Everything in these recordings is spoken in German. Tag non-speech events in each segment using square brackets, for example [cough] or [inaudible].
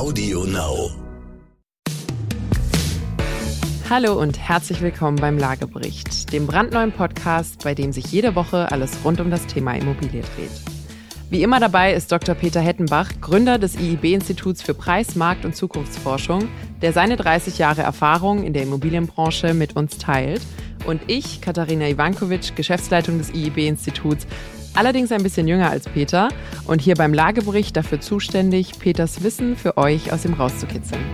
Audio Now. Hallo und herzlich willkommen beim Lagebericht, dem brandneuen Podcast, bei dem sich jede Woche alles rund um das Thema Immobilie dreht. Wie immer dabei ist Dr. Peter Hettenbach, Gründer des IIB-Instituts für Preis-, Markt- und Zukunftsforschung, der seine 30 Jahre Erfahrung in der Immobilienbranche mit uns teilt. Und ich, Katharina Ivankovic, Geschäftsleitung des IIB-Instituts, allerdings ein bisschen jünger als Peter und hier beim Lagebericht dafür zuständig, Peters Wissen für euch aus ihm rauszukitzeln.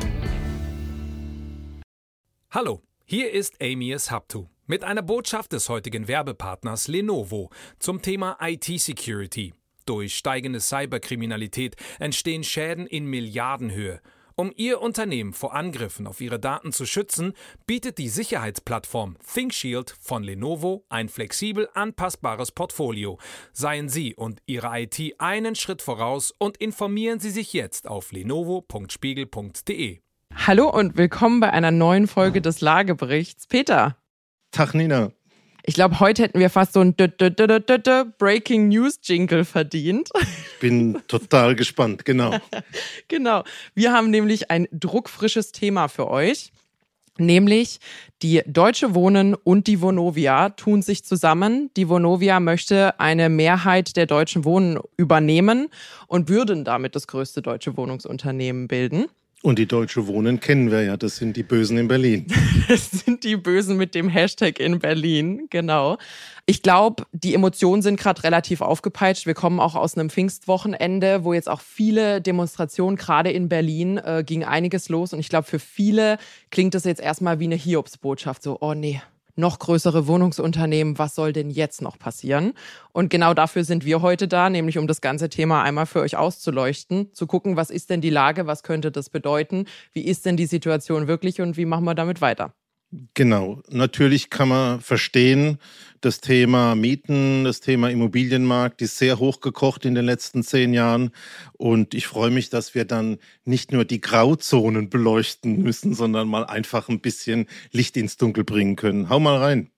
Hallo, hier ist Amias Haptu mit einer Botschaft des heutigen Werbepartners Lenovo zum Thema IT-Security. Durch steigende Cyberkriminalität entstehen Schäden in Milliardenhöhe. Um Ihr Unternehmen vor Angriffen auf Ihre Daten zu schützen, bietet die Sicherheitsplattform ThinkShield von Lenovo ein flexibel anpassbares Portfolio. Seien Sie und Ihre IT einen Schritt voraus und informieren Sie sich jetzt auf lenovo.spiegel.de. Hallo und willkommen bei einer neuen Folge des Lageberichts. Peter. Tag Nina. Ich glaube, heute hätten wir fast so ein Breaking News Jingle verdient. Ich bin total gespannt, genau. [laughs] genau. Wir haben nämlich ein druckfrisches Thema für euch. Nämlich die Deutsche Wohnen und die Vonovia tun sich zusammen. Die Vonovia möchte eine Mehrheit der Deutschen Wohnen übernehmen und würden damit das größte deutsche Wohnungsunternehmen bilden. Und die Deutsche Wohnen kennen wir ja, das sind die Bösen in Berlin. [laughs] Das sind die Bösen mit dem Hashtag in Berlin, genau. Ich glaube, die Emotionen sind gerade relativ aufgepeitscht. Wir kommen auch aus einem Pfingstwochenende, wo jetzt auch viele Demonstrationen, gerade in Berlin, äh, ging einiges los. Und ich glaube, für viele klingt das jetzt erstmal wie eine Hiobsbotschaft. So, oh nee, noch größere Wohnungsunternehmen, was soll denn jetzt noch passieren? Und genau dafür sind wir heute da, nämlich um das ganze Thema einmal für euch auszuleuchten, zu gucken, was ist denn die Lage, was könnte das bedeuten, wie ist denn die Situation wirklich und wie machen wir damit weiter? Genau. Natürlich kann man verstehen, das Thema Mieten, das Thema Immobilienmarkt ist sehr hochgekocht in den letzten zehn Jahren. Und ich freue mich, dass wir dann nicht nur die Grauzonen beleuchten müssen, sondern mal einfach ein bisschen Licht ins Dunkel bringen können. Hau mal rein.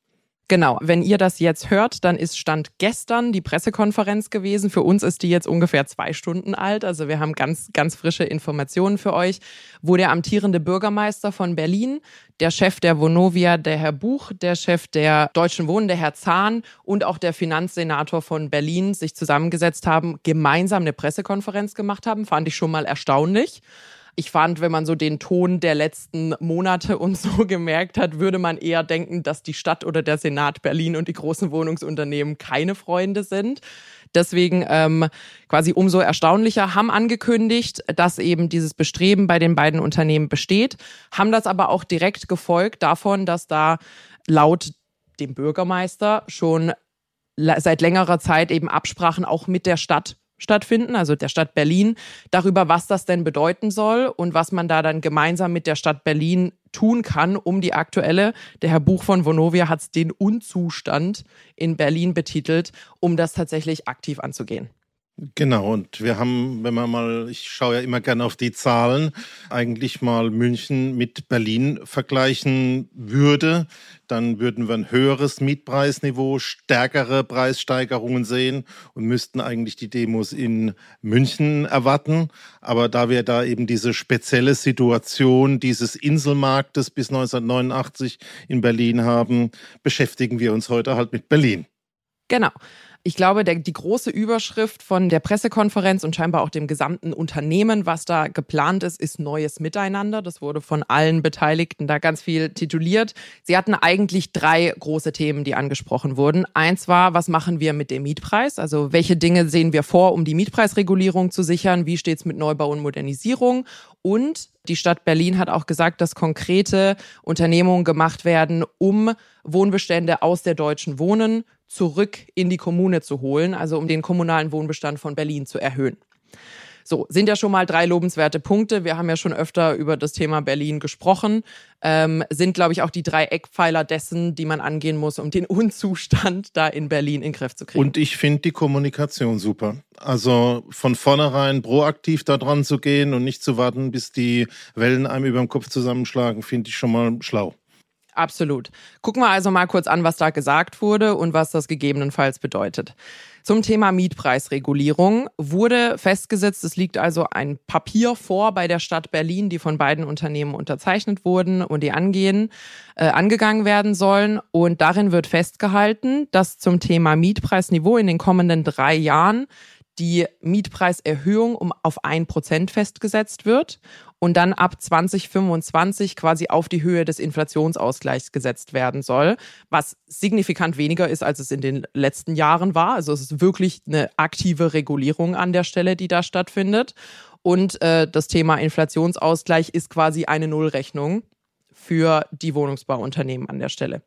Genau, wenn ihr das jetzt hört, dann ist Stand gestern die Pressekonferenz gewesen. Für uns ist die jetzt ungefähr zwei Stunden alt. Also wir haben ganz, ganz frische Informationen für euch, wo der amtierende Bürgermeister von Berlin, der Chef der Vonovia, der Herr Buch, der Chef der Deutschen Wohnen, der Herr Zahn und auch der Finanzsenator von Berlin sich zusammengesetzt haben, gemeinsam eine Pressekonferenz gemacht haben. Fand ich schon mal erstaunlich ich fand, wenn man so den Ton der letzten Monate und so [laughs] gemerkt hat, würde man eher denken, dass die Stadt oder der Senat Berlin und die großen Wohnungsunternehmen keine Freunde sind. Deswegen ähm, quasi umso erstaunlicher haben angekündigt, dass eben dieses Bestreben bei den beiden Unternehmen besteht, haben das aber auch direkt gefolgt davon, dass da laut dem Bürgermeister schon seit längerer Zeit eben Absprachen auch mit der Stadt stattfinden, also der Stadt Berlin, darüber, was das denn bedeuten soll und was man da dann gemeinsam mit der Stadt Berlin tun kann, um die aktuelle, der Herr Buch von Vonovia hat es den Unzustand in Berlin betitelt, um das tatsächlich aktiv anzugehen. Genau, und wir haben, wenn man mal, ich schaue ja immer gerne auf die Zahlen, eigentlich mal München mit Berlin vergleichen würde, dann würden wir ein höheres Mietpreisniveau, stärkere Preissteigerungen sehen und müssten eigentlich die Demos in München erwarten. Aber da wir da eben diese spezielle Situation dieses Inselmarktes bis 1989 in Berlin haben, beschäftigen wir uns heute halt mit Berlin. Genau. Ich glaube, der, die große Überschrift von der Pressekonferenz und scheinbar auch dem gesamten Unternehmen, was da geplant ist, ist neues Miteinander. Das wurde von allen Beteiligten da ganz viel tituliert. Sie hatten eigentlich drei große Themen, die angesprochen wurden. Eins war, was machen wir mit dem Mietpreis? Also welche Dinge sehen wir vor, um die Mietpreisregulierung zu sichern? Wie steht es mit Neubau und Modernisierung? Und die Stadt Berlin hat auch gesagt, dass konkrete Unternehmungen gemacht werden, um Wohnbestände aus der deutschen Wohnen zurück in die Kommune zu holen, also um den kommunalen Wohnbestand von Berlin zu erhöhen. So, sind ja schon mal drei lobenswerte Punkte. Wir haben ja schon öfter über das Thema Berlin gesprochen. Ähm, sind, glaube ich, auch die drei Eckpfeiler dessen, die man angehen muss, um den [laughs] Unzustand da in Berlin in Griff zu kriegen. Und ich finde die Kommunikation super. Also von vornherein proaktiv da dran zu gehen und nicht zu warten, bis die Wellen einem über den Kopf zusammenschlagen, finde ich schon mal schlau. Absolut. Gucken wir also mal kurz an, was da gesagt wurde und was das gegebenenfalls bedeutet. Zum Thema Mietpreisregulierung wurde festgesetzt, es liegt also ein Papier vor bei der Stadt Berlin, die von beiden Unternehmen unterzeichnet wurden und die angehen, äh, angegangen werden sollen. Und darin wird festgehalten, dass zum Thema Mietpreisniveau in den kommenden drei Jahren die Mietpreiserhöhung um auf ein Prozent festgesetzt wird und dann ab 2025 quasi auf die Höhe des Inflationsausgleichs gesetzt werden soll, was signifikant weniger ist, als es in den letzten Jahren war. Also es ist wirklich eine aktive Regulierung an der Stelle, die da stattfindet. Und äh, das Thema Inflationsausgleich ist quasi eine Nullrechnung für die Wohnungsbauunternehmen an der Stelle.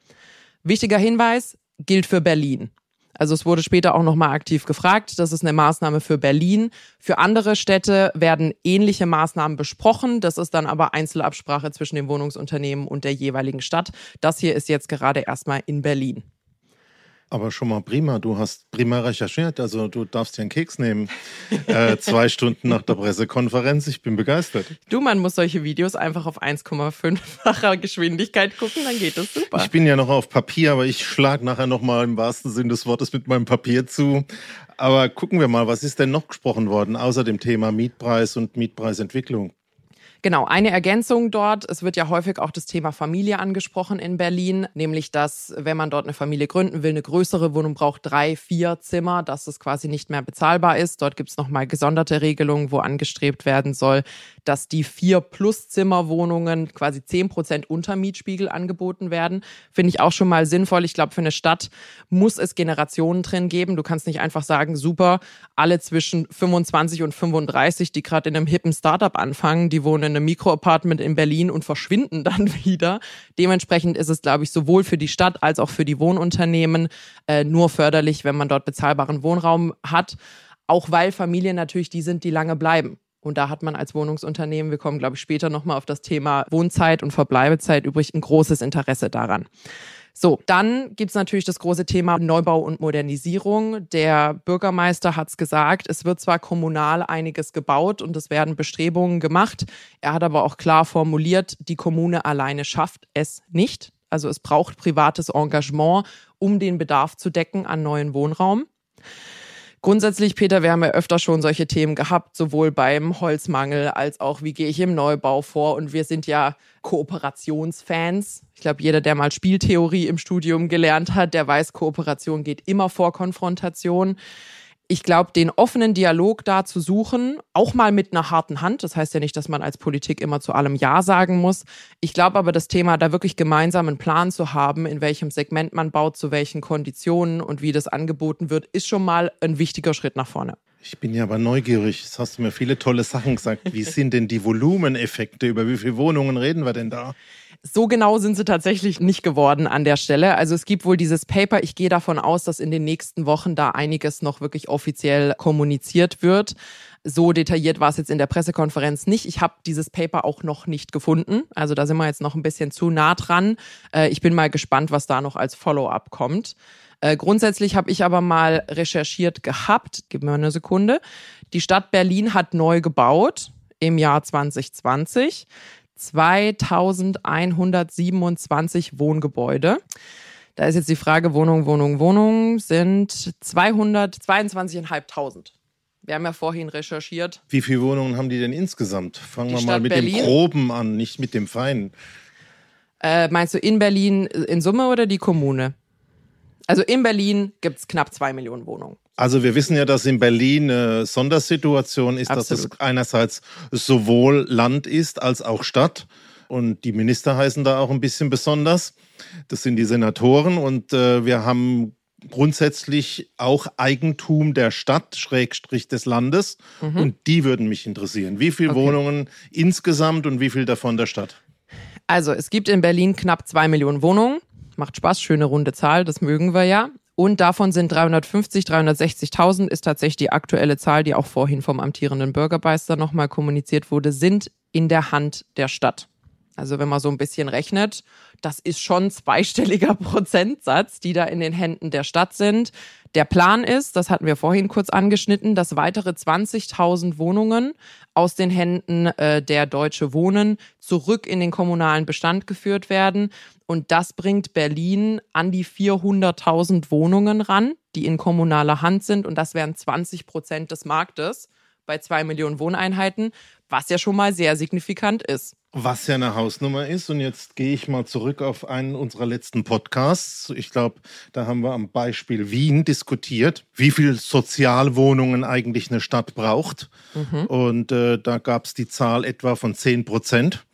Wichtiger Hinweis gilt für Berlin. Also es wurde später auch nochmal aktiv gefragt. Das ist eine Maßnahme für Berlin. Für andere Städte werden ähnliche Maßnahmen besprochen. Das ist dann aber Einzelabsprache zwischen dem Wohnungsunternehmen und der jeweiligen Stadt. Das hier ist jetzt gerade erstmal in Berlin. Aber schon mal prima, du hast prima recherchiert, also du darfst dir einen Keks nehmen. äh, zwei [laughs] Stunden nach der Pressekonferenz, ich bin begeistert. Du, man muss solche Videos einfach auf 1,5-facher Geschwindigkeit gucken, dann geht das super. Ich bin ja noch auf Papier, aber ich schlage nachher nochmal im wahrsten Sinn des Wortes mit meinem Papier zu. Aber gucken wir mal, was ist denn noch gesprochen worden, außer dem Thema Mietpreis und Mietpreisentwicklung? Genau, eine Ergänzung dort. Es wird ja häufig auch das Thema Familie angesprochen in Berlin, nämlich dass, wenn man dort eine Familie gründen will, eine größere Wohnung braucht, drei, vier Zimmer, dass es quasi nicht mehr bezahlbar ist. Dort gibt es nochmal gesonderte Regelungen, wo angestrebt werden soll, dass die vier plus Zimmerwohnungen quasi zehn Prozent unter Mietspiegel angeboten werden. Finde ich auch schon mal sinnvoll. Ich glaube, für eine Stadt muss es Generationen drin geben. Du kannst nicht einfach sagen, super, alle zwischen 25 und 35, die gerade in einem hippen Startup anfangen, die wohnen in einem Mikroapartment in Berlin und verschwinden [laughs] dann wieder. Dementsprechend ist es, glaube ich, sowohl für die Stadt als auch für die Wohnunternehmen äh, nur förderlich, wenn man dort bezahlbaren Wohnraum hat. Auch weil Familien natürlich die sind, die lange bleiben. Und da hat man als Wohnungsunternehmen, wir kommen, glaube ich, später nochmal auf das Thema Wohnzeit und Verbleibezeit übrig, ein großes Interesse daran. So, dann gibt's natürlich das große Thema Neubau und Modernisierung. Der Bürgermeister hat's gesagt, es wird zwar kommunal einiges gebaut und es werden Bestrebungen gemacht. Er hat aber auch klar formuliert, die Kommune alleine schafft es nicht. Also es braucht privates Engagement, um den Bedarf zu decken an neuen Wohnraum. Grundsätzlich, Peter, wir haben ja öfter schon solche Themen gehabt, sowohl beim Holzmangel als auch, wie gehe ich im Neubau vor. Und wir sind ja Kooperationsfans. Ich glaube, jeder, der mal Spieltheorie im Studium gelernt hat, der weiß, Kooperation geht immer vor Konfrontation ich glaube, den offenen Dialog da zu suchen, auch mal mit einer harten Hand, das heißt ja nicht, dass man als Politik immer zu allem Ja sagen muss. Ich glaube aber, das Thema da wirklich gemeinsam einen Plan zu haben, in welchem Segment man baut, zu welchen Konditionen und wie das angeboten wird, ist schon mal ein wichtiger Schritt nach vorne. Ich bin ja aber neugierig. Jetzt hast du mir viele tolle Sachen gesagt. Wie sind denn die Volumeneffekte? Über wie viele Wohnungen reden wir denn da? So genau sind sie tatsächlich nicht geworden an der Stelle. Also es gibt wohl dieses Paper. Ich gehe davon aus, dass in den nächsten Wochen da einiges noch wirklich offiziell kommuniziert wird. So detailliert war es jetzt in der Pressekonferenz nicht. Ich habe dieses Paper auch noch nicht gefunden. Also da sind wir jetzt noch ein bisschen zu nah dran. Äh, ich bin mal gespannt, was da noch als Follow-up kommt. Äh, grundsätzlich habe ich aber mal recherchiert gehabt. Gib mir eine Sekunde. Die Stadt Berlin hat neu gebaut im Jahr 2020. 2127 Wohngebäude. Da ist jetzt die Frage, Wohnung, Wohnung, Wohnung sind 222.500. Wir haben ja vorhin recherchiert. Wie viele Wohnungen haben die denn insgesamt? Fangen die wir mal mit Berlin. dem Groben an, nicht mit dem Feinen. Äh, meinst du in Berlin in Summe oder die Kommune? Also in Berlin gibt es knapp zwei Millionen Wohnungen. Also wir wissen ja, dass in Berlin eine Sondersituation ist, Absolut. dass es einerseits sowohl Land ist als auch Stadt. Und die Minister heißen da auch ein bisschen besonders. Das sind die Senatoren. Und äh, wir haben grundsätzlich auch Eigentum der Stadt, Schrägstrich des Landes. Mhm. Und die würden mich interessieren. Wie viele okay. Wohnungen insgesamt und wie viel davon der Stadt? Also es gibt in Berlin knapp zwei Millionen Wohnungen. Macht Spaß, schöne runde Zahl, das mögen wir ja. Und davon sind 350, 360.000 ist tatsächlich die aktuelle Zahl, die auch vorhin vom amtierenden Bürgermeister nochmal kommuniziert wurde, sind in der Hand der Stadt. Also wenn man so ein bisschen rechnet, das ist schon zweistelliger [laughs] Prozentsatz, die da in den Händen der Stadt sind. Der Plan ist, das hatten wir vorhin kurz angeschnitten, dass weitere 20.000 Wohnungen aus den Händen äh, der Deutsche Wohnen zurück in den kommunalen Bestand geführt werden. Und das bringt Berlin an die 400.000 Wohnungen ran, die in kommunaler Hand sind. Und das wären 20 Prozent des Marktes bei zwei Millionen Wohneinheiten, was ja schon mal sehr signifikant ist. Was ja eine Hausnummer ist. Und jetzt gehe ich mal zurück auf einen unserer letzten Podcasts. Ich glaube, da haben wir am Beispiel Wien diskutiert, wie viel Sozialwohnungen eigentlich eine Stadt braucht. Mhm. Und äh, da gab es die Zahl etwa von 10 Prozent.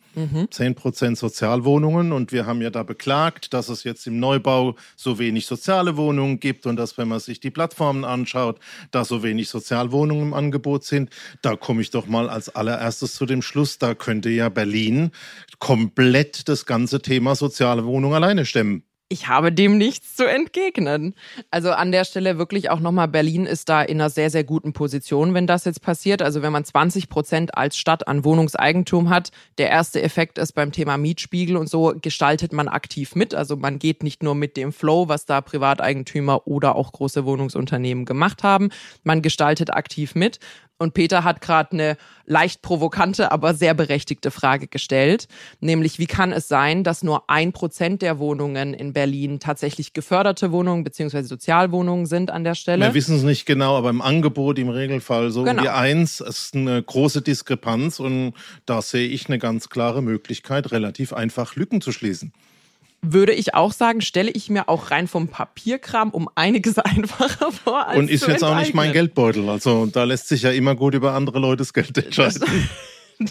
10 Prozent Sozialwohnungen. Und wir haben ja da beklagt, dass es jetzt im Neubau so wenig soziale Wohnungen gibt und dass, wenn man sich die Plattformen anschaut, da so wenig Sozialwohnungen im Angebot sind. Da komme ich doch mal als allererstes zu dem Schluss, da könnte ja Berlin komplett das ganze Thema soziale Wohnung alleine stemmen ich habe dem nichts zu entgegnen. Also an der Stelle wirklich auch nochmal, Berlin ist da in einer sehr, sehr guten Position, wenn das jetzt passiert. Also wenn man 20 Prozent als Stadt an Wohnungseigentum hat, der erste Effekt ist beim Thema Mietspiegel und so gestaltet man aktiv mit. Also man geht nicht nur mit dem Flow, was da Privateigentümer oder auch große Wohnungsunternehmen gemacht haben. Man gestaltet aktiv mit. Und Peter hat gerade eine leicht provokante, aber sehr berechtigte Frage gestellt, nämlich wie kann es sein, dass nur ein Prozent der Wohnungen in Berlin tatsächlich geförderte Wohnungen bzw. Sozialwohnungen sind an der Stelle? Wir wissen es nicht genau, aber im Angebot im Regelfall so genau. wie eins ist eine große Diskrepanz und da sehe ich eine ganz klare Möglichkeit, relativ einfach Lücken zu schließen würde ich auch sagen, stelle ich mir auch rein vom Papierkram um einiges [laughs] einfacher vor. Als Und ist jetzt auch nicht mein Geldbeutel. Also da lässt sich ja immer gut über andere Leutes Geld [laughs] entscheiden.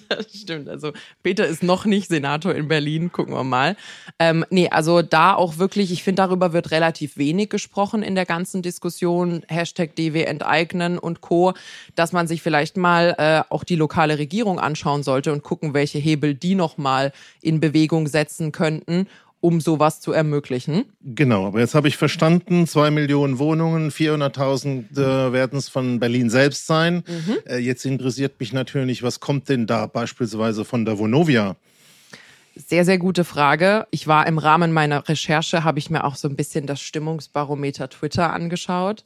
Das stimmt. Also Peter ist noch nicht Senator in Berlin, gucken wir mal. Ähm, nee, also da auch wirklich, ich finde, darüber wird relativ wenig gesprochen in der ganzen Diskussion. Hashtag DW enteignen und Co., dass man sich vielleicht mal äh, auch die lokale Regierung anschauen sollte und gucken, welche Hebel die nochmal in Bewegung setzen könnten, um sowas zu ermöglichen. Genau, aber jetzt habe ich verstanden, zwei Millionen Wohnungen, 400.000 äh, werden es von Berlin selbst sein. Mhm. Äh, jetzt interessiert mich natürlich, was kommt denn da beispielsweise von der Vonovia? Sehr, sehr gute Frage. Ich war im Rahmen meiner Recherche, habe ich mir auch so ein bisschen das Stimmungsbarometer Twitter angeschaut.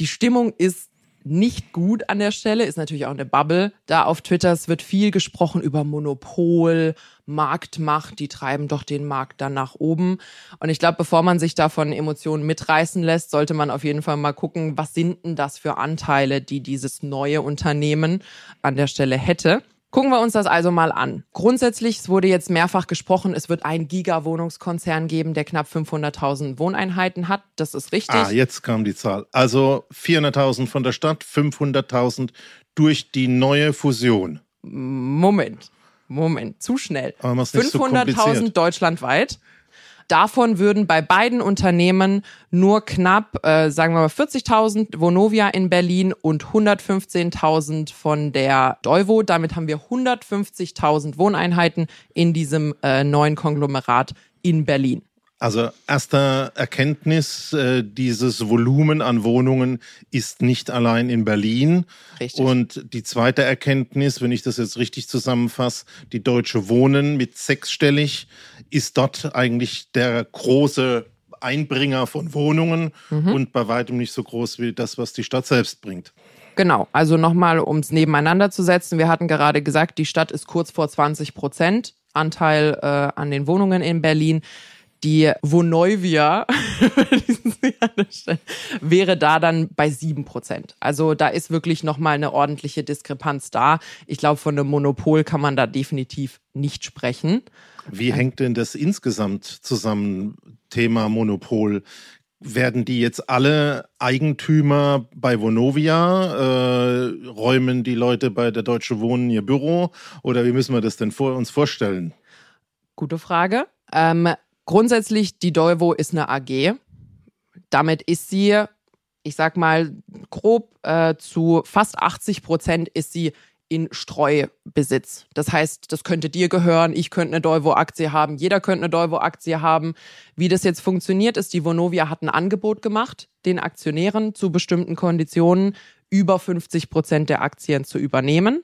Die Stimmung ist nicht gut an der Stelle, ist natürlich auch eine Bubble. Da auf Twitter, es wird viel gesprochen über Monopol, Marktmacht, die treiben doch den Markt dann nach oben. Und ich glaube, bevor man sich da von Emotionen mitreißen lässt, sollte man auf jeden Fall mal gucken, was sind denn das für Anteile, die dieses neue Unternehmen an der Stelle hätte. Gucken wir uns das also mal an. Grundsätzlich, es wurde jetzt mehrfach gesprochen, es wird einen Giga-Wohnungskonzern geben, der knapp 500.000 Wohneinheiten hat. Das ist richtig. Ah, jetzt kam die Zahl. Also 400.000 von der Stadt, 500.000 durch die neue Fusion. Moment, Moment, zu schnell. 500.000 so deutschlandweit. Davon würden bei beiden Unternehmen nur knapp, äh, sagen wir mal, 40.000 Vonovia in Berlin und 115.000 von der Deuvo. Damit haben wir 150.000 Wohneinheiten in diesem äh, neuen Konglomerat in Berlin. Also erste Erkenntnis, äh, dieses Volumen an Wohnungen ist nicht allein in Berlin. Richtig. Und die zweite Erkenntnis, wenn ich das jetzt richtig zusammenfasse, die Deutsche Wohnen mit sechsstellig ist dort eigentlich der große Einbringer von Wohnungen mhm. und bei weitem nicht so groß wie das, was die Stadt selbst bringt. Genau, also nochmal, um es nebeneinander zu setzen. Wir hatten gerade gesagt, die Stadt ist kurz vor 20 Prozent Anteil äh, an den Wohnungen in Berlin die Vonovia [laughs] wäre da dann bei sieben Prozent. Also da ist wirklich nochmal eine ordentliche Diskrepanz da. Ich glaube, von einem Monopol kann man da definitiv nicht sprechen. Wie hängt denn das insgesamt zusammen, Thema Monopol? Werden die jetzt alle Eigentümer bei Vonovia? Äh, räumen die Leute bei der Deutsche Wohnen ihr Büro? Oder wie müssen wir das denn vor, uns vorstellen? Gute Frage. Ähm, Grundsätzlich, die Dolvo ist eine AG. Damit ist sie, ich sag mal, grob äh, zu fast 80 Prozent ist sie in Streubesitz. Das heißt, das könnte dir gehören, ich könnte eine Dolvo-Aktie haben, jeder könnte eine Dolvo-Aktie haben. Wie das jetzt funktioniert, ist, die Vonovia hat ein Angebot gemacht, den Aktionären zu bestimmten Konditionen über 50 Prozent der Aktien zu übernehmen.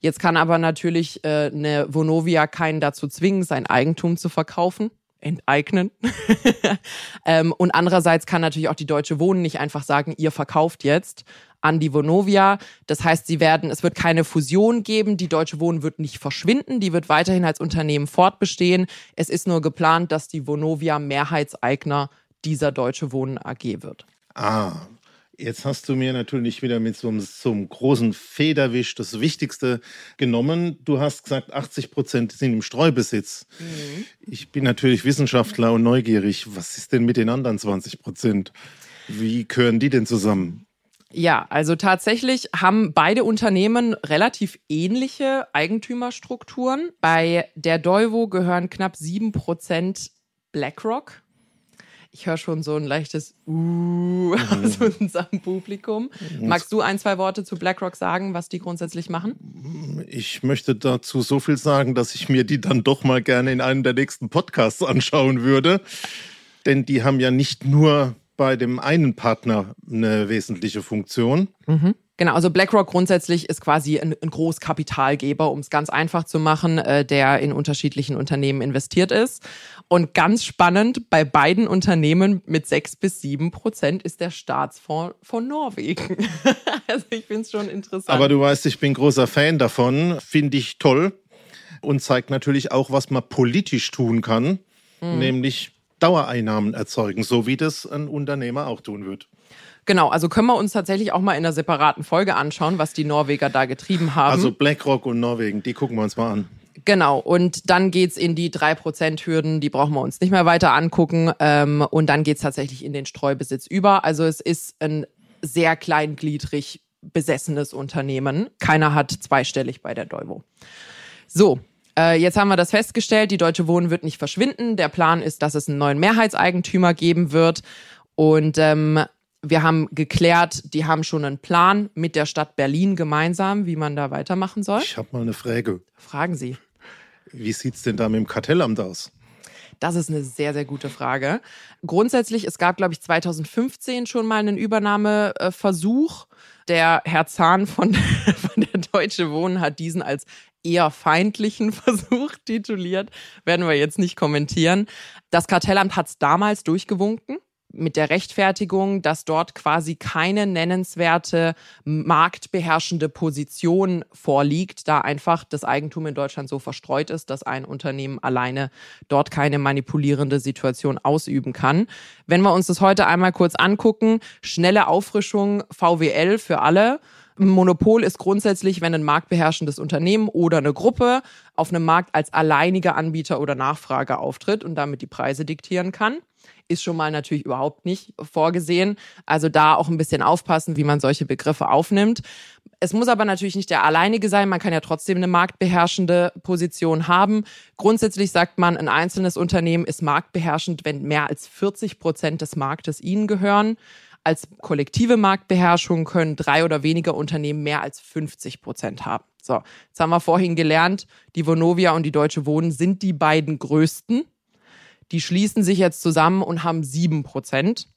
Jetzt kann aber natürlich äh, eine Vonovia keinen dazu zwingen, sein Eigentum zu verkaufen. Enteignen. [laughs] ähm, und andererseits kann natürlich auch die Deutsche Wohnen nicht einfach sagen, ihr verkauft jetzt an die Vonovia. Das heißt, sie werden, es wird keine Fusion geben. Die Deutsche Wohnen wird nicht verschwinden. Die wird weiterhin als Unternehmen fortbestehen. Es ist nur geplant, dass die Vonovia Mehrheitseigner dieser Deutsche Wohnen AG wird. Ah, Jetzt hast du mir natürlich wieder mit so einem, so einem, großen Federwisch das Wichtigste genommen. Du hast gesagt, 80 Prozent sind im Streubesitz. Mhm. Ich bin natürlich Wissenschaftler und neugierig. Was ist denn mit den anderen 20 Prozent? Wie gehören die denn zusammen? Ja, also tatsächlich haben beide Unternehmen relativ ähnliche Eigentümerstrukturen. Bei der Deuvo gehören knapp 7 Prozent BlackRock ich höre schon so ein leichtes Uh [laughs] mhm. aus unserem Publikum. Magst du ein, zwei Worte zu BlackRock sagen, was die grundsätzlich machen? Ich möchte dazu so viel sagen, dass ich mir die dann doch mal gerne in einem der nächsten Podcasts anschauen würde. Denn die haben ja nicht nur bei dem einen Partner eine wesentliche Funktion. Mhm. Genau, also BlackRock grundsätzlich ist quasi ein, ein Großkapitalgeber, um es ganz einfach zu machen, äh, der in unterschiedlichen Unternehmen investiert ist. Und ganz spannend, bei beiden Unternehmen mit sechs bis sieben Prozent ist der Staatsfonds von Norwegen. [laughs] also ich finde es schon interessant. Aber du weißt, ich bin großer Fan davon, finde ich toll und zeigt natürlich auch, was man politisch tun kann, mhm. nämlich Dauereinnahmen erzeugen, so wie das ein Unternehmer auch tun wird. Genau, also können wir uns tatsächlich auch mal in einer separaten Folge anschauen, was die Norweger da getrieben haben. Also BlackRock und Norwegen, die gucken wir uns mal an. Genau, und dann geht's in die 3%-Hürden, die brauchen wir uns nicht mehr weiter angucken. Ähm, und dann geht's tatsächlich in den Streubesitz über. Also es ist ein sehr kleingliedrig besessenes Unternehmen. Keiner hat zweistellig bei der Deuvo. So, äh, jetzt haben wir das festgestellt, die Deutsche Wohnen wird nicht verschwinden. Der Plan ist, dass es einen neuen Mehrheitseigentümer geben wird. Und ähm, wir haben geklärt, die haben schon einen Plan mit der Stadt Berlin gemeinsam, wie man da weitermachen soll. Ich habe mal eine Frage. Fragen Sie. Wie sieht es denn da mit dem Kartellamt aus? Das ist eine sehr, sehr gute Frage. Grundsätzlich, es gab, glaube ich, 2015 schon mal einen Übernahmeversuch. Der Herr Zahn von, [laughs] von der Deutsche Wohnen hat diesen als eher feindlichen [laughs] Versuch tituliert. Werden wir jetzt nicht kommentieren. Das Kartellamt hat es damals durchgewunken mit der Rechtfertigung, dass dort quasi keine nennenswerte marktbeherrschende Position vorliegt, da einfach das Eigentum in Deutschland so verstreut ist, dass ein Unternehmen alleine dort keine manipulierende Situation ausüben kann. Wenn wir uns das heute einmal kurz angucken, schnelle Auffrischung VWL für alle. Monopol ist grundsätzlich, wenn ein marktbeherrschendes Unternehmen oder eine Gruppe auf einem Markt als alleiniger Anbieter oder Nachfrager auftritt und damit die Preise diktieren kann ist schon mal natürlich überhaupt nicht vorgesehen. Also da auch ein bisschen aufpassen, wie man solche Begriffe aufnimmt. Es muss aber natürlich nicht der alleinige sein. Man kann ja trotzdem eine marktbeherrschende Position haben. Grundsätzlich sagt man, ein einzelnes Unternehmen ist marktbeherrschend, wenn mehr als 40 Prozent des Marktes ihnen gehören. Als kollektive Marktbeherrschung können drei oder weniger Unternehmen mehr als 50 Prozent haben. So, jetzt haben wir vorhin gelernt, die Vonovia und die Deutsche Wohnen sind die beiden größten die schließen sich jetzt zusammen und haben sieben Prozent.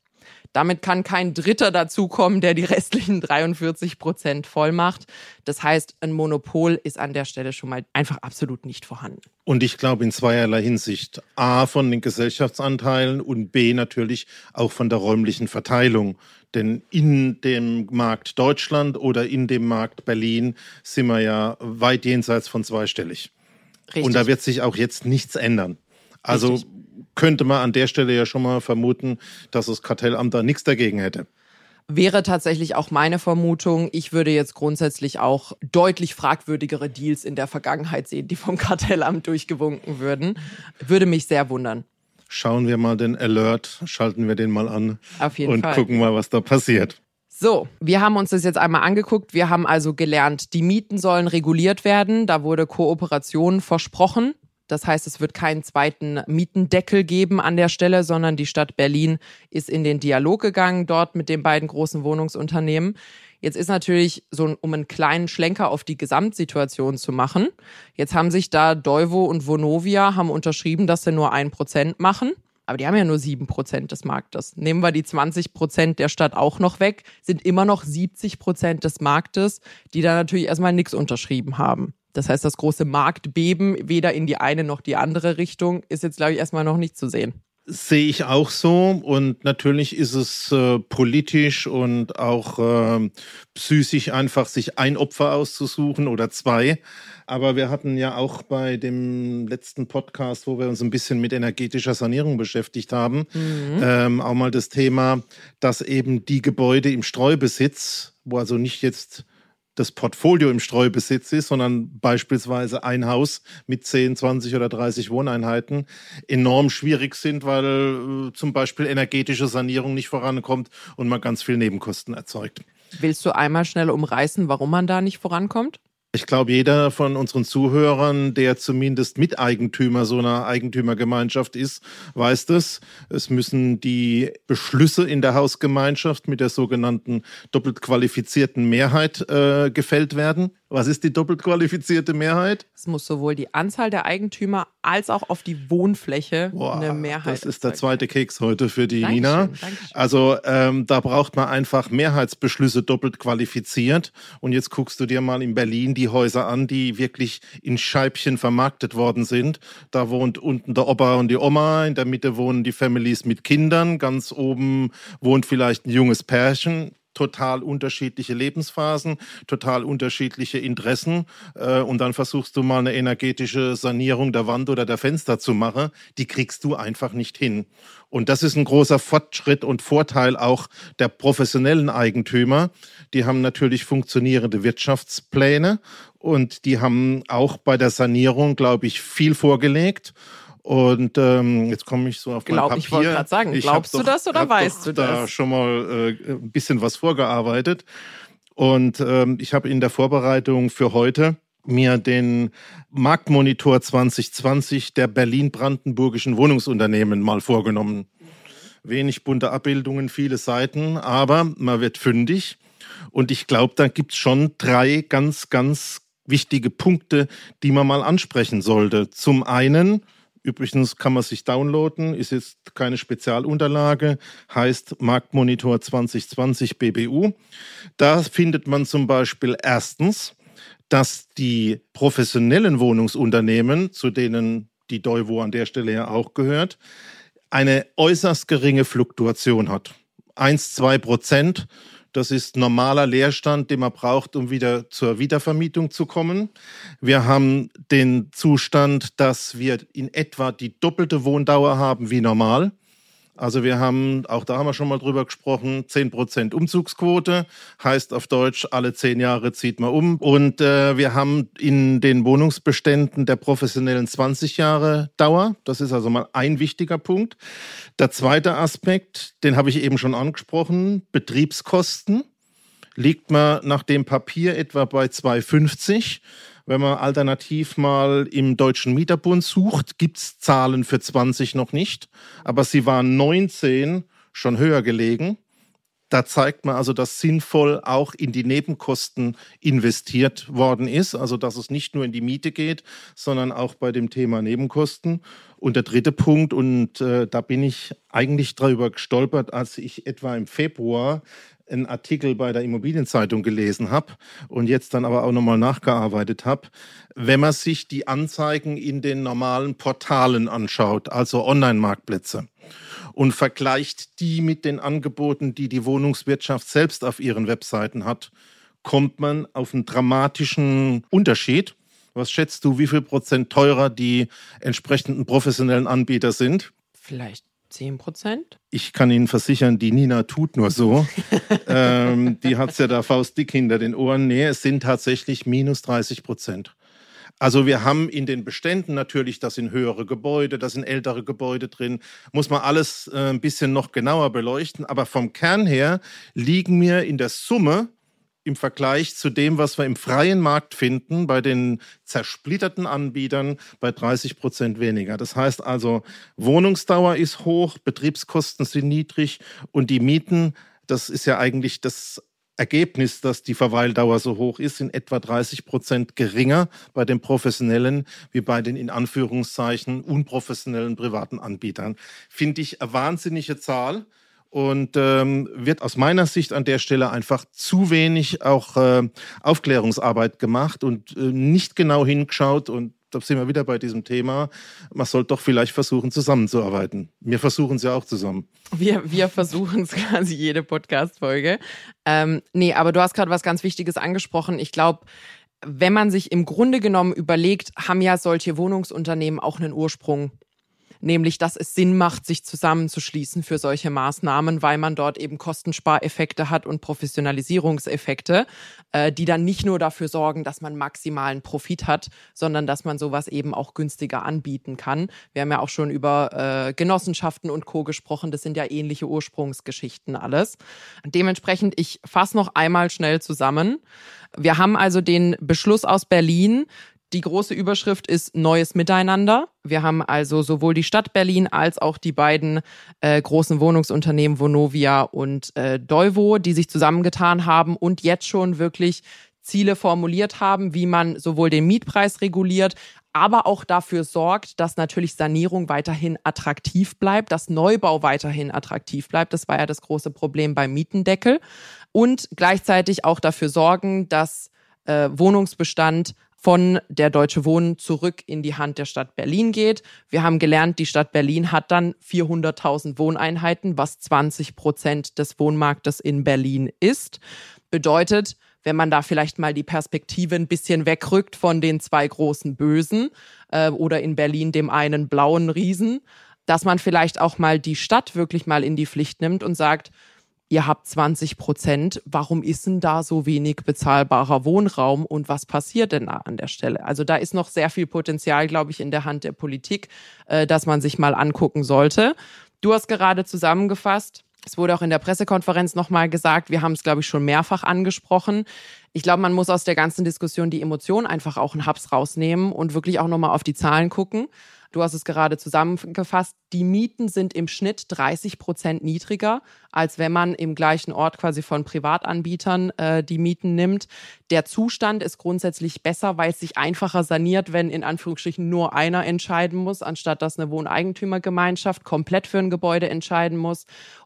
Damit kann kein Dritter dazukommen, der die restlichen 43 Prozent voll macht. Das heißt, ein Monopol ist an der Stelle schon mal einfach absolut nicht vorhanden. Und ich glaube in zweierlei Hinsicht. A von den Gesellschaftsanteilen und B natürlich auch von der räumlichen Verteilung. Denn in dem Markt Deutschland oder in dem Markt Berlin sind wir ja weit jenseits von zweistellig. Richtig. Und da wird sich auch jetzt nichts ändern. Also Richtig könnte man an der Stelle ja schon mal vermuten, dass das Kartellamt da nichts dagegen hätte. Wäre tatsächlich auch meine Vermutung. Ich würde jetzt grundsätzlich auch deutlich fragwürdigere Deals in der Vergangenheit sehen, die vom [laughs] Kartellamt durchgewunken würden. Würde mich sehr wundern. Schauen wir mal den Alert, schalten wir den mal an Auf jeden und Fall. gucken mal, was da passiert. So, wir haben uns das jetzt einmal angeguckt. Wir haben also gelernt, die Mieten sollen reguliert werden. Da wurde Kooperation versprochen. Das heißt, es wird keinen zweiten Mietendeckel geben an der Stelle, sondern die Stadt Berlin ist in den Dialog gegangen dort mit den beiden großen Wohnungsunternehmen. Jetzt ist natürlich so, um einen kleinen Schlenker auf die Gesamtsituation zu machen. Jetzt haben sich da Deuvo und Vonovia haben unterschrieben, dass sie nur ein Prozent machen. Aber die haben ja nur sieben Prozent des Marktes. Nehmen wir die 20 Prozent der Stadt auch noch weg, sind immer noch 70 Prozent des Marktes, die da natürlich erstmal nichts unterschrieben haben. Das heißt, das große Marktbeben, weder in die eine noch die andere Richtung, ist jetzt, glaube ich, erstmal noch nicht zu sehen. Sehe ich auch so. Und natürlich ist es äh, politisch und auch äh, psychisch einfach, sich ein Opfer auszusuchen oder zwei. Aber wir hatten ja auch bei dem letzten Podcast, wo wir uns ein bisschen mit energetischer Sanierung beschäftigt haben, mhm. ähm, auch mal das Thema, dass eben die Gebäude im Streubesitz, wo also nicht jetzt das Portfolio im Streubesitz ist, sondern beispielsweise ein Haus mit 10, 20 oder 30 Wohneinheiten enorm schwierig sind, weil äh, zum Beispiel energetische Sanierung nicht vorankommt und man ganz viel Nebenkosten erzeugt. Willst du einmal schnell umreißen, warum man da nicht vorankommt? Ich glaube, jeder von unseren Zuhörern, der zumindest Miteigentümer so einer Eigentümergemeinschaft ist, weiß das. Es müssen die Beschlüsse in der Hausgemeinschaft mit der sogenannten doppelt qualifizierten Mehrheit äh, gefällt werden. Was ist die doppelt qualifizierte Mehrheit? Es muss sowohl die Anzahl der Eigentümer als auch auf die Wohnfläche Boah, eine Mehrheit. Das ist der zweite Keks heute für die Dankeschön, Nina. Dankeschön. Also ähm, da braucht man einfach Mehrheitsbeschlüsse doppelt qualifiziert. Und jetzt guckst du dir mal in Berlin die Häuser an, die wirklich in Scheibchen vermarktet worden sind. Da wohnt unten der Opa und die Oma, in der Mitte wohnen die Families mit Kindern, ganz oben wohnt vielleicht ein junges Pärchen total unterschiedliche Lebensphasen, total unterschiedliche Interessen äh, und dann versuchst du mal eine energetische Sanierung der Wand oder der Fenster zu machen, die kriegst du einfach nicht hin. Und das ist ein großer Fortschritt und Vorteil auch der professionellen Eigentümer. Die haben natürlich funktionierende Wirtschaftspläne und die haben auch bei der Sanierung, glaube ich, viel vorgelegt. Und ähm, jetzt komme ich so auf Glaub, mein Papier. Ich wollte gerade sagen, ich glaubst du das oder weißt du das? Ich habe da schon mal äh, ein bisschen was vorgearbeitet. Und ähm, ich habe in der Vorbereitung für heute mir den Marktmonitor 2020 der Berlin-Brandenburgischen Wohnungsunternehmen mal vorgenommen. Wenig bunte Abbildungen, viele Seiten, aber man wird fündig. Und ich glaube, da gibt es schon drei ganz, ganz wichtige Punkte, die man mal ansprechen sollte. Zum einen, Übrigens kann man sich downloaden, ist jetzt keine Spezialunterlage, heißt Marktmonitor 2020 BBU. Da findet man zum Beispiel erstens, dass die professionellen Wohnungsunternehmen, zu denen die Deuvo an der Stelle ja auch gehört, eine äußerst geringe Fluktuation hat. 1, 2 Prozent das ist normaler Leerstand, den man braucht, um wieder zur Wiedervermietung zu kommen. Wir haben den Zustand, dass wir in etwa die doppelte Wohndauer haben wie normal. Also wir haben, auch da haben wir schon mal drüber gesprochen, 10% Umzugsquote, heißt auf Deutsch, alle zehn Jahre zieht man um. Und äh, wir haben in den Wohnungsbeständen der professionellen 20 Jahre Dauer. Das ist also mal ein wichtiger Punkt. Der zweite Aspekt, den habe ich eben schon angesprochen, Betriebskosten. Liegt man nach dem Papier etwa bei 2,50 wenn man alternativ mal im Deutschen Mieterbund sucht, gibt es Zahlen für 20 noch nicht, aber sie waren 19 schon höher gelegen. Da zeigt man also, dass sinnvoll auch in die Nebenkosten investiert worden ist, also dass es nicht nur in die Miete geht, sondern auch bei dem Thema Nebenkosten. Und der dritte Punkt, und äh, da bin ich eigentlich darüber gestolpert, als ich etwa im Februar einen Artikel bei der Immobilienzeitung gelesen habe und jetzt dann aber auch nochmal nachgearbeitet habe. Wenn man sich die Anzeigen in den normalen Portalen anschaut, also Online-Marktplätze, und vergleicht die mit den Angeboten, die die Wohnungswirtschaft selbst auf ihren Webseiten hat, kommt man auf einen dramatischen Unterschied. Was schätzt du, wie viel Prozent teurer die entsprechenden professionellen Anbieter sind? Vielleicht 10 Prozent? Ich kann Ihnen versichern, die Nina tut nur so. [laughs] ähm, die hat es ja da faustdick hinter den Ohren. Nee, es sind tatsächlich minus 30 Prozent. Also wir haben in den Beständen natürlich, das sind höhere Gebäude, das sind ältere Gebäude drin, muss man alles äh, ein bisschen noch genauer beleuchten. Aber vom Kern her liegen mir in der Summe im Vergleich zu dem, was wir im freien Markt finden, bei den zersplitterten Anbietern bei 30 Prozent weniger. Das heißt also, Wohnungsdauer ist hoch, Betriebskosten sind niedrig und die Mieten, das ist ja eigentlich das Ergebnis, dass die Verweildauer so hoch ist, sind etwa 30 Prozent geringer bei den professionellen wie bei den in Anführungszeichen unprofessionellen privaten Anbietern. Finde ich eine wahnsinnige Zahl. Und ähm, wird aus meiner Sicht an der Stelle einfach zu wenig auch äh, Aufklärungsarbeit gemacht und äh, nicht genau hingeschaut und da sind wir wieder bei diesem Thema. Man sollte doch vielleicht versuchen, zusammenzuarbeiten. Wir versuchen es ja auch zusammen. Wir, wir versuchen es [laughs] quasi jede Podcast-Folge. Ähm, nee, aber du hast gerade was ganz Wichtiges angesprochen. Ich glaube, wenn man sich im Grunde genommen überlegt, haben ja solche Wohnungsunternehmen auch einen Ursprung nämlich dass es Sinn macht, sich zusammenzuschließen für solche Maßnahmen, weil man dort eben Kostenspareffekte hat und Professionalisierungseffekte, äh, die dann nicht nur dafür sorgen, dass man maximalen Profit hat, sondern dass man sowas eben auch günstiger anbieten kann. Wir haben ja auch schon über äh, Genossenschaften und Co. gesprochen, das sind ja ähnliche Ursprungsgeschichten alles. Dementsprechend, ich fasse noch einmal schnell zusammen. Wir haben also den Beschluss aus Berlin, die große Überschrift ist Neues Miteinander. Wir haben also sowohl die Stadt Berlin als auch die beiden äh, großen Wohnungsunternehmen Vonovia und äh, Deuvo, die sich zusammengetan haben und jetzt schon wirklich Ziele formuliert haben, wie man sowohl den Mietpreis reguliert, aber auch dafür sorgt, dass natürlich Sanierung weiterhin attraktiv bleibt, dass Neubau weiterhin attraktiv bleibt. Das war ja das große Problem beim Mietendeckel. Und gleichzeitig auch dafür sorgen, dass äh, Wohnungsbestand von der Deutsche Wohnen zurück in die Hand der Stadt Berlin geht. Wir haben gelernt, die Stadt Berlin hat dann 400.000 Wohneinheiten, was 20 Prozent des Wohnmarktes in Berlin ist. Bedeutet, wenn man da vielleicht mal die Perspektive ein bisschen wegrückt von den zwei großen Bösen äh, oder in Berlin dem einen blauen Riesen, dass man vielleicht auch mal die Stadt wirklich mal in die Pflicht nimmt und sagt, ihr habt 20 Prozent, warum ist denn da so wenig bezahlbarer Wohnraum und was passiert denn da an der Stelle? Also da ist noch sehr viel Potenzial, glaube ich, in der Hand der Politik, äh, dass man sich mal angucken sollte. Du hast gerade zusammengefasst, es wurde auch in der Pressekonferenz nochmal gesagt, wir haben es, glaube ich, schon mehrfach angesprochen. Ich glaube, man muss aus der ganzen Diskussion die Emotionen einfach auch einen Haps rausnehmen und wirklich auch nochmal auf die Zahlen gucken. Du hast es gerade zusammengefasst. Die Mieten sind im Schnitt 30 Prozent niedriger, als wenn man im gleichen Ort quasi von Privatanbietern äh, die Mieten nimmt. Der Zustand ist grundsätzlich besser, weil es sich einfacher saniert, wenn in Anführungsstrichen nur einer entscheiden muss, anstatt dass eine Wohneigentümergemeinschaft komplett für ein Gebäude entscheiden muss.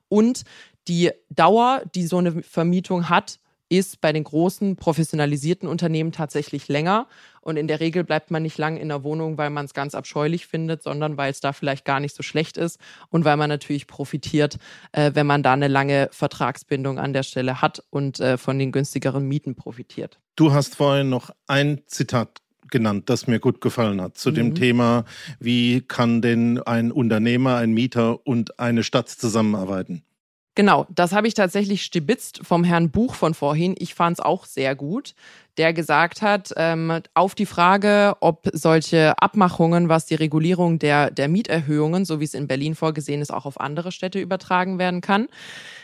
Und die Dauer, die so eine Vermietung hat, ist bei den großen professionalisierten Unternehmen tatsächlich länger. Und in der Regel bleibt man nicht lang in der Wohnung, weil man es ganz abscheulich findet, sondern weil es da vielleicht gar nicht so schlecht ist und weil man natürlich profitiert, äh, wenn man da eine lange Vertragsbindung an der Stelle hat und äh, von den günstigeren Mieten profitiert. Du hast vorhin noch ein Zitat genannt, das mir gut gefallen hat, zu mhm. dem Thema, wie kann denn ein Unternehmer, ein Mieter und eine Stadt zusammenarbeiten? Genau, das habe ich tatsächlich stibitzt vom Herrn Buch von vorhin. Ich fand es auch sehr gut, der gesagt hat, ähm, auf die Frage, ob solche Abmachungen, was die Regulierung der, der Mieterhöhungen, so wie es in Berlin vorgesehen ist, auch auf andere Städte übertragen werden kann,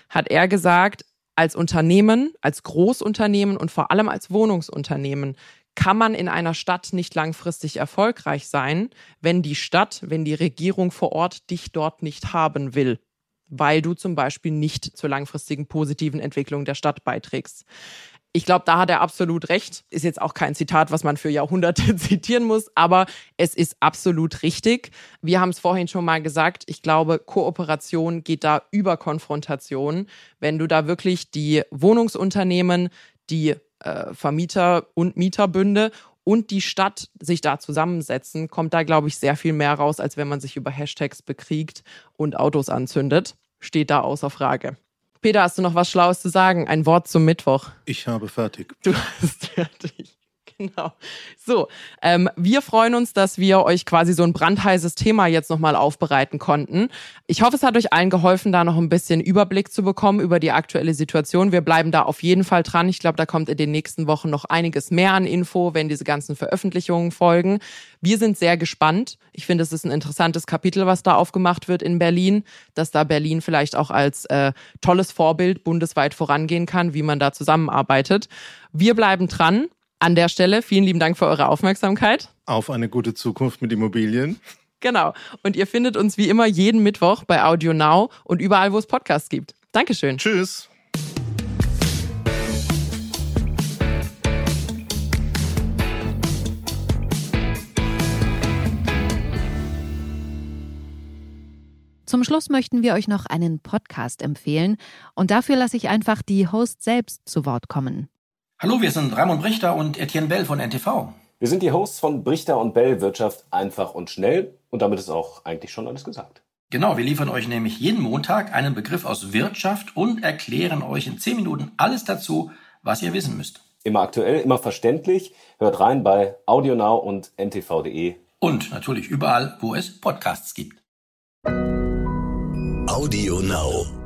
hat er gesagt, als Unternehmen, als Großunternehmen und vor allem als Wohnungsunternehmen kann man in einer Stadt nicht langfristig erfolgreich sein, wenn die Stadt, wenn die Regierung vor Ort dich dort nicht haben will weil du zum Beispiel nicht zur langfristigen positiven Entwicklung der Stadt beiträgst. Ich glaube, da hat er absolut recht. Ist jetzt auch kein Zitat, was man für Jahrhunderte [laughs] zitieren muss, aber es ist absolut richtig. Wir haben es vorhin schon mal gesagt. Ich glaube, Kooperation geht da über Konfrontation. Wenn du da wirklich die Wohnungsunternehmen, die äh, Vermieter und Mieterbünde und die Stadt sich da zusammensetzen, kommt da, glaube ich, sehr viel mehr raus, als wenn man sich über Hashtags bekriegt und Autos anzündet. Steht da außer Frage. Peter, hast du noch was Schlaues zu sagen? Ein Wort zum Mittwoch. Ich habe fertig. Du hast [laughs] fertig. Genau. So, ähm, wir freuen uns, dass wir euch quasi so ein brandheißes Thema jetzt nochmal aufbereiten konnten. Ich hoffe, es hat euch allen geholfen, da noch ein bisschen Überblick zu bekommen über die aktuelle Situation. Wir bleiben da auf jeden Fall dran. Ich glaube, da kommt in den nächsten Wochen noch einiges mehr an Info, wenn diese ganzen Veröffentlichungen folgen. Wir sind sehr gespannt. Ich finde, es ist ein interessantes Kapitel, was da aufgemacht wird in Berlin, dass da Berlin vielleicht auch als äh, tolles Vorbild bundesweit vorangehen kann, wie man da zusammenarbeitet. Wir bleiben dran. An der Stelle vielen lieben Dank für eure Aufmerksamkeit. Auf eine gute Zukunft mit Immobilien. Genau. Und ihr findet uns wie immer jeden Mittwoch bei Audio Now und überall, wo es Podcasts gibt. Dankeschön. Tschüss. Zum Zum Schluss möchten wir euch noch einen Podcast empfehlen und dafür lasse ich einfach die Host selbst zu Wort kommen. Hallo, wir sind Ramon Brichter und Etienne Bell von NTV. Wir sind die Hosts von Brichter und Bell Wirtschaft einfach und schnell und damit ist auch eigentlich schon alles gesagt. Genau, wir liefern euch nämlich jeden Montag einen Begriff aus Wirtschaft und erklären euch in 10 Minuten alles dazu, was ihr wissen müsst. Immer aktuell, immer verständlich. Hört rein bei AudioNow und ntv.de. Und natürlich überall, wo es Podcasts gibt. AudioNow.